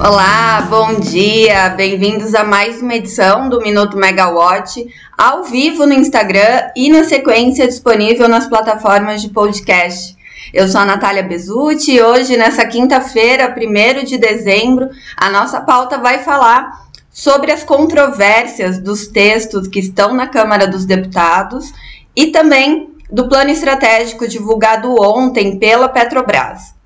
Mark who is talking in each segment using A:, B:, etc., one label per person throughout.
A: Olá, bom dia, bem-vindos a mais uma edição do Minuto Megawatt, ao vivo no Instagram e na sequência disponível nas plataformas de podcast. Eu sou a Natália Bezutti e hoje, nessa quinta-feira, 1 de dezembro, a nossa pauta vai falar sobre as controvérsias dos textos que estão na Câmara dos Deputados e também do plano estratégico divulgado ontem pela Petrobras.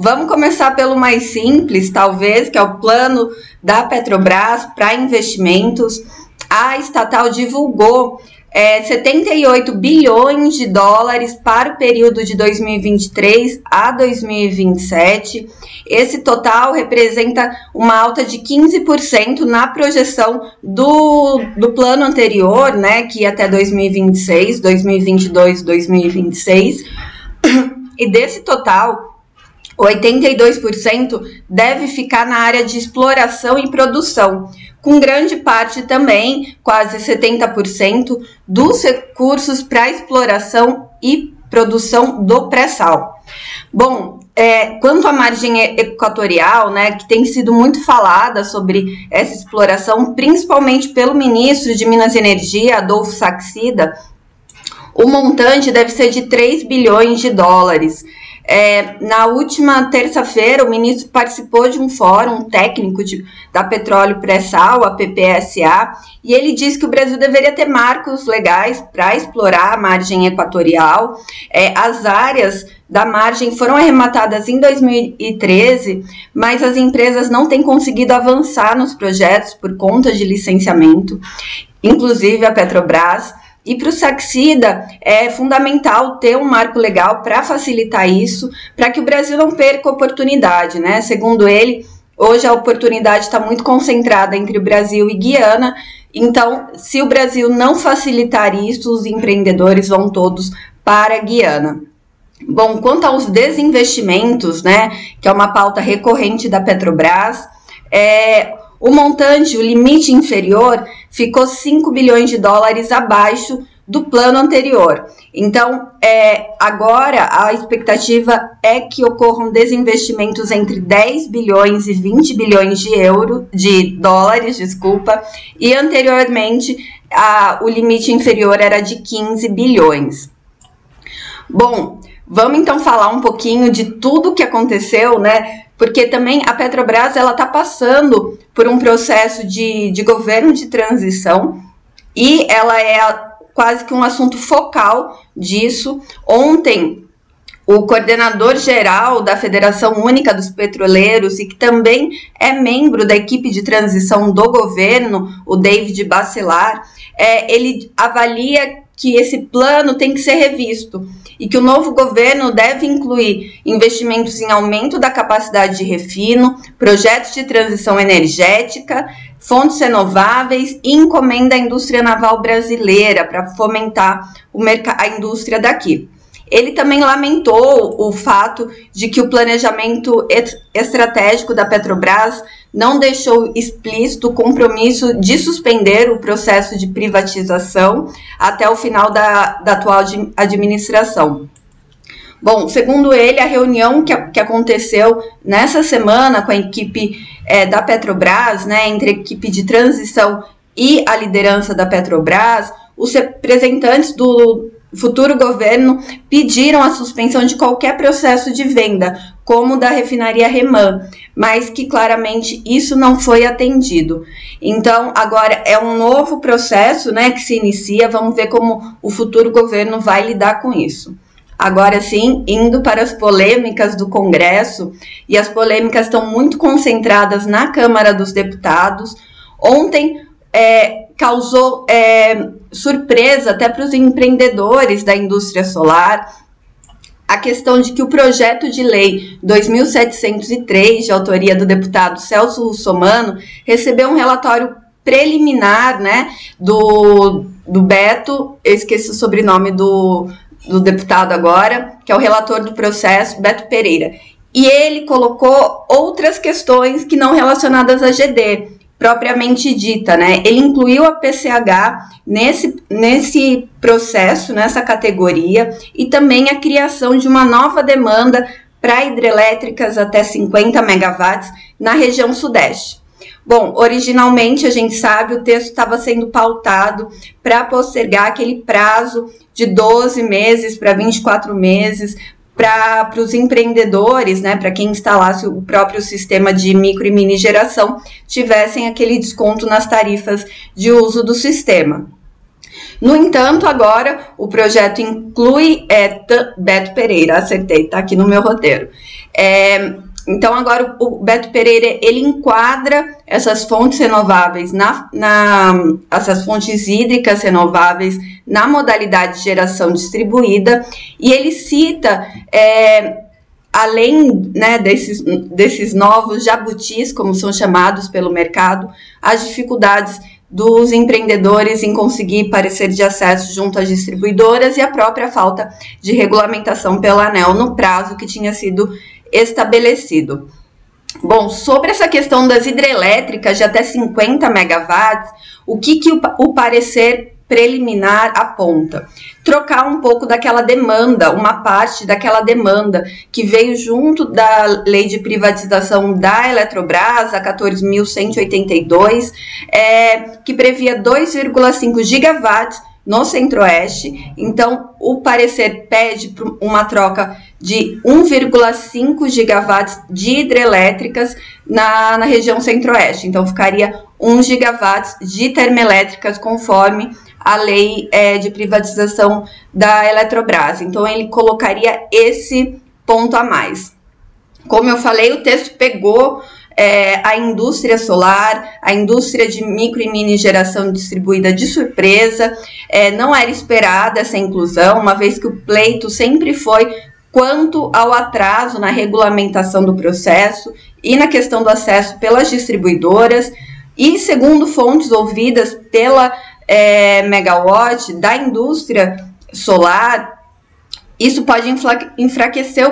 A: Vamos começar pelo mais simples, talvez, que é o plano da Petrobras para investimentos. A estatal divulgou é, 78 bilhões de dólares para o período de 2023 a 2027. Esse total representa uma alta de 15% na projeção do, do plano anterior, né, que até 2026, 2022, 2026. E desse total, 82% deve ficar na área de exploração e produção, com grande parte também, quase 70%, dos recursos para exploração e produção do pré-sal. Bom, é, quanto à margem equatorial, né, que tem sido muito falada sobre essa exploração, principalmente pelo ministro de Minas e Energia, Adolfo Saxida, o montante deve ser de 3 bilhões de dólares. É, na última terça-feira, o ministro participou de um fórum técnico de, da Petróleo Pré-Sal, a PPSA, e ele disse que o Brasil deveria ter marcos legais para explorar a margem equatorial. É, as áreas da margem foram arrematadas em 2013, mas as empresas não têm conseguido avançar nos projetos por conta de licenciamento, inclusive a Petrobras. E para o Saxida é fundamental ter um marco legal para facilitar isso, para que o Brasil não perca oportunidade, né? Segundo ele, hoje a oportunidade está muito concentrada entre o Brasil e Guiana. Então, se o Brasil não facilitar isso, os empreendedores vão todos para a Guiana. Bom, quanto aos desinvestimentos, né, que é uma pauta recorrente da Petrobras, é, o montante, o limite inferior, ficou 5 bilhões de dólares abaixo do plano anterior. Então, é, agora a expectativa é que ocorram desinvestimentos entre 10 bilhões e 20 bilhões de euros, de dólares, desculpa, e anteriormente a, o limite inferior era de 15 bilhões. Bom, vamos então falar um pouquinho de tudo que aconteceu, né? Porque também a Petrobras ela está passando por um processo de, de governo de transição e ela é quase que um assunto focal disso. Ontem, o coordenador geral da Federação Única dos Petroleiros e que também é membro da equipe de transição do governo, o David Bacelar, é, ele avalia que esse plano tem que ser revisto e que o novo governo deve incluir investimentos em aumento da capacidade de refino, projetos de transição energética, fontes renováveis e encomenda à indústria naval brasileira para fomentar a indústria daqui. Ele também lamentou o fato de que o planejamento estratégico da Petrobras não deixou explícito o compromisso de suspender o processo de privatização até o final da, da atual administração. Bom, segundo ele, a reunião que, que aconteceu nessa semana com a equipe é, da Petrobras, né, entre a equipe de transição e a liderança da Petrobras, os representantes do, futuro governo pediram a suspensão de qualquer processo de venda, como da refinaria Reman, mas que claramente isso não foi atendido. Então, agora é um novo processo né, que se inicia, vamos ver como o futuro governo vai lidar com isso. Agora sim, indo para as polêmicas do Congresso, e as polêmicas estão muito concentradas na Câmara dos Deputados. Ontem, é, causou é, surpresa até para os empreendedores da indústria solar a questão de que o projeto de lei 2703, de autoria do deputado Celso Russomano, recebeu um relatório preliminar né, do, do Beto, eu esqueci o sobrenome do, do deputado agora, que é o relator do processo, Beto Pereira. E ele colocou outras questões que não relacionadas à GD, propriamente dita, né? Ele incluiu a PCH nesse, nesse processo, nessa categoria, e também a criação de uma nova demanda para hidrelétricas até 50 megawatts na região sudeste. Bom, originalmente a gente sabe o texto estava sendo pautado para postergar aquele prazo de 12 meses para 24 meses para os empreendedores, né, para quem instalasse o próprio sistema de micro e mini geração, tivessem aquele desconto nas tarifas de uso do sistema. No entanto, agora o projeto inclui é, Beto Pereira, acertei, tá aqui no meu roteiro. É, então agora o Beto Pereira ele enquadra essas fontes renováveis na, na essas fontes hídricas renováveis na modalidade de geração distribuída. E ele cita é, além né, desses, desses novos jabutis, como são chamados pelo mercado, as dificuldades dos empreendedores em conseguir parecer de acesso junto às distribuidoras e a própria falta de regulamentação pela ANEL no prazo que tinha sido estabelecido. Bom, sobre essa questão das hidrelétricas de até 50 megawatts, o que, que o, o parecer preliminar aponta? Trocar um pouco daquela demanda, uma parte daquela demanda que veio junto da lei de privatização da Eletrobras, a 14.182, é, que previa 2,5 gigawatts no Centro-Oeste. Então, o parecer pede uma troca de 1,5 gigawatts de hidrelétricas na, na região Centro-Oeste. Então, ficaria 1 gigawatts de termoelétricas, conforme a lei é, de privatização da Eletrobras. Então, ele colocaria esse ponto a mais. Como eu falei, o texto pegou é, a indústria solar, a indústria de micro e mini geração distribuída de surpresa. É, não era esperada essa inclusão, uma vez que o pleito sempre foi quanto ao atraso na regulamentação do processo e na questão do acesso pelas distribuidoras. E segundo fontes ouvidas pela é, Megawatt da indústria solar, isso pode enfraquecer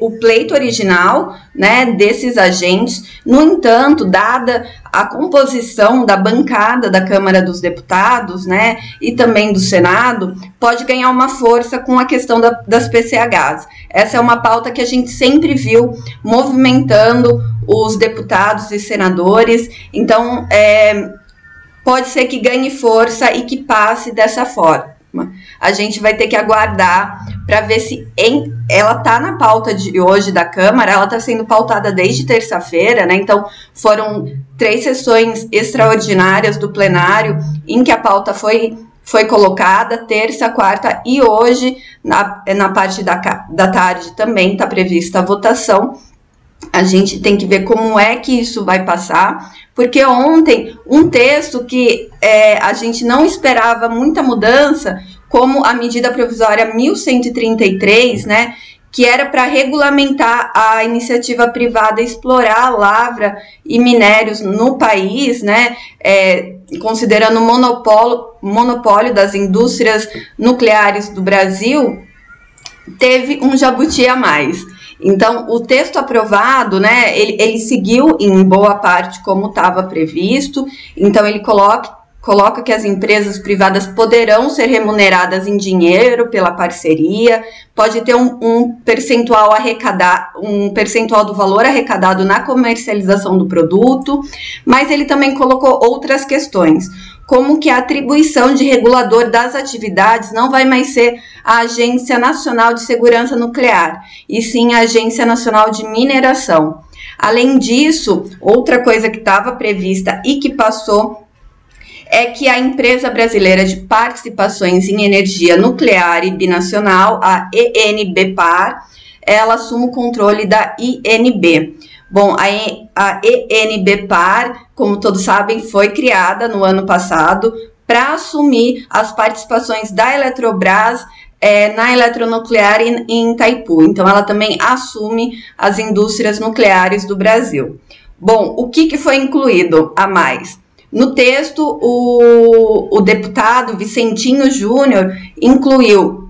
A: o, pleito original né, desses agentes. No entanto, dada a composição da bancada da Câmara dos Deputados né, e também do Senado, pode ganhar uma força com a questão da, das PCHs. Essa é uma pauta que a gente sempre viu movimentando os deputados e senadores. Então, é, pode ser que ganhe força e que passe dessa forma. A gente vai ter que aguardar para ver se em, ela está na pauta de hoje da Câmara, ela está sendo pautada desde terça-feira, né? Então foram três sessões extraordinárias do plenário em que a pauta foi foi colocada terça, quarta e hoje, na, na parte da, da tarde também está prevista a votação. A gente tem que ver como é que isso vai passar, porque ontem um texto que é, a gente não esperava muita mudança, como a medida provisória 1133, né, que era para regulamentar a iniciativa privada explorar lavra e minérios no país, né, é, considerando o monopólio, monopólio das indústrias nucleares do Brasil, teve um jabuti a mais. Então, o texto aprovado, né, ele, ele seguiu em boa parte como estava previsto. Então, ele coloca, coloca que as empresas privadas poderão ser remuneradas em dinheiro pela parceria, pode ter um, um percentual arrecadado, um percentual do valor arrecadado na comercialização do produto, mas ele também colocou outras questões como que a atribuição de regulador das atividades não vai mais ser a Agência Nacional de Segurança Nuclear, e sim a Agência Nacional de Mineração. Além disso, outra coisa que estava prevista e que passou é que a empresa brasileira de participações em energia nuclear e binacional, a ENBPAR, ela assume o controle da INB. Bom, a, ENBPAR, como todos sabem, foi criada no ano passado para assumir as participações da Eletrobras é, na eletronuclear em, em Itaipu. Então, ela também assume as indústrias nucleares do Brasil. Bom, o que, que foi incluído a mais? No texto, o, o deputado Vicentinho Júnior incluiu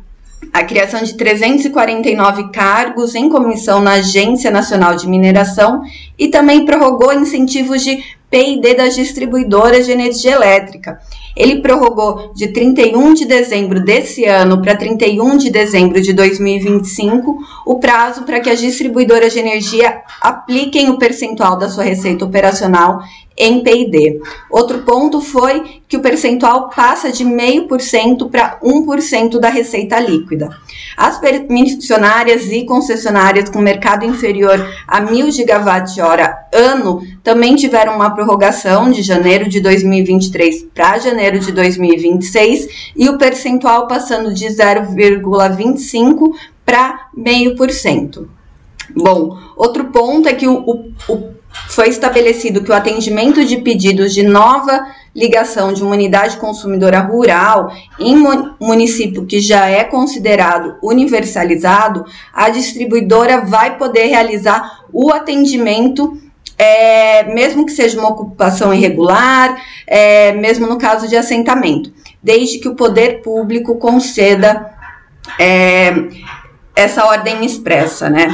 A: a criação de 349 cargos em comissão na Agência Nacional de Mineração e também prorrogou incentivos de P&D das distribuidoras de energia elétrica. ele prorrogou de 31 de dezembro desse ano para 31 de dezembro de 2025 o prazo para que as distribuidoras de energia apliquem o percentual da sua receita operacional em P&D. Outro ponto foi que o percentual passa de 0,5% para 1% da receita líquida. As permissionárias e concessionárias com mercado inferior a 1.000 gigawatts-hora ano também tiveram uma prorrogação de janeiro de 2023 para janeiro de 2026 e o percentual passando de 0,25% para 0,5%. Bom, outro ponto é que o, o, o foi estabelecido que o atendimento de pedidos de nova ligação de uma unidade consumidora rural em município que já é considerado universalizado, a distribuidora vai poder realizar o atendimento. É, mesmo que seja uma ocupação irregular, é, mesmo no caso de assentamento, desde que o poder público conceda é, essa ordem expressa, né?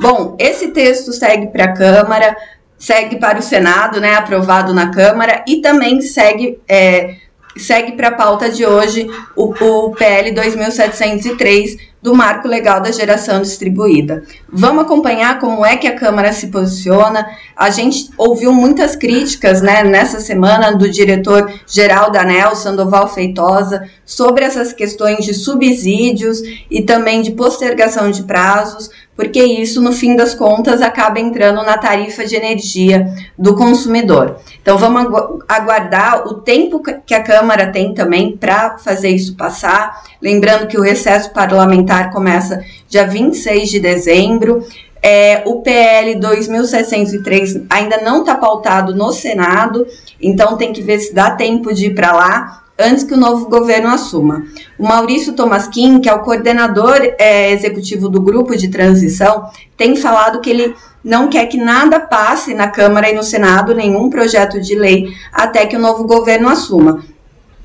A: Bom, esse texto segue para a Câmara, segue para o Senado, né, aprovado na Câmara, e também segue, é, segue para a pauta de hoje o, o PL 2703 do Marco Legal da Geração Distribuída. Vamos acompanhar como é que a Câmara se posiciona. A gente ouviu muitas críticas né, nessa semana do diretor-geral da ANEL, Sandoval Feitosa, sobre essas questões de subsídios e também de postergação de prazos, porque isso, no fim das contas, acaba entrando na tarifa de energia do consumidor. Então, vamos aguardar o tempo que a Câmara tem também para fazer isso passar. Lembrando que o recesso parlamentar começa dia 26 de dezembro. É, o PL 2703 ainda não está pautado no Senado, então tem que ver se dá tempo de ir para lá antes que o novo governo assuma. O Maurício Tomasquim, que é o coordenador é, executivo do grupo de transição, tem falado que ele não quer que nada passe na Câmara e no Senado, nenhum projeto de lei, até que o novo governo assuma.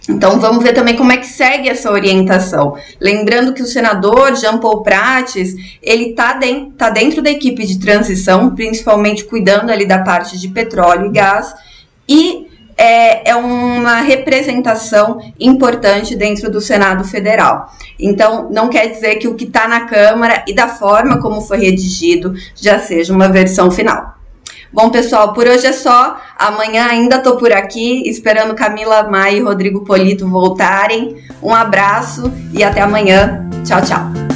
A: Então vamos ver também como é que segue essa orientação. Lembrando que o senador Jean Paul Prates, ele está dentro, tá dentro da equipe de transição, principalmente cuidando ali da parte de petróleo e gás, e é, é uma representação importante dentro do Senado Federal. Então, não quer dizer que o que está na Câmara e da forma como foi redigido já seja uma versão final. Bom, pessoal, por hoje é só. Amanhã ainda estou por aqui, esperando Camila Maia e Rodrigo Polito voltarem. Um abraço e até amanhã. Tchau, tchau.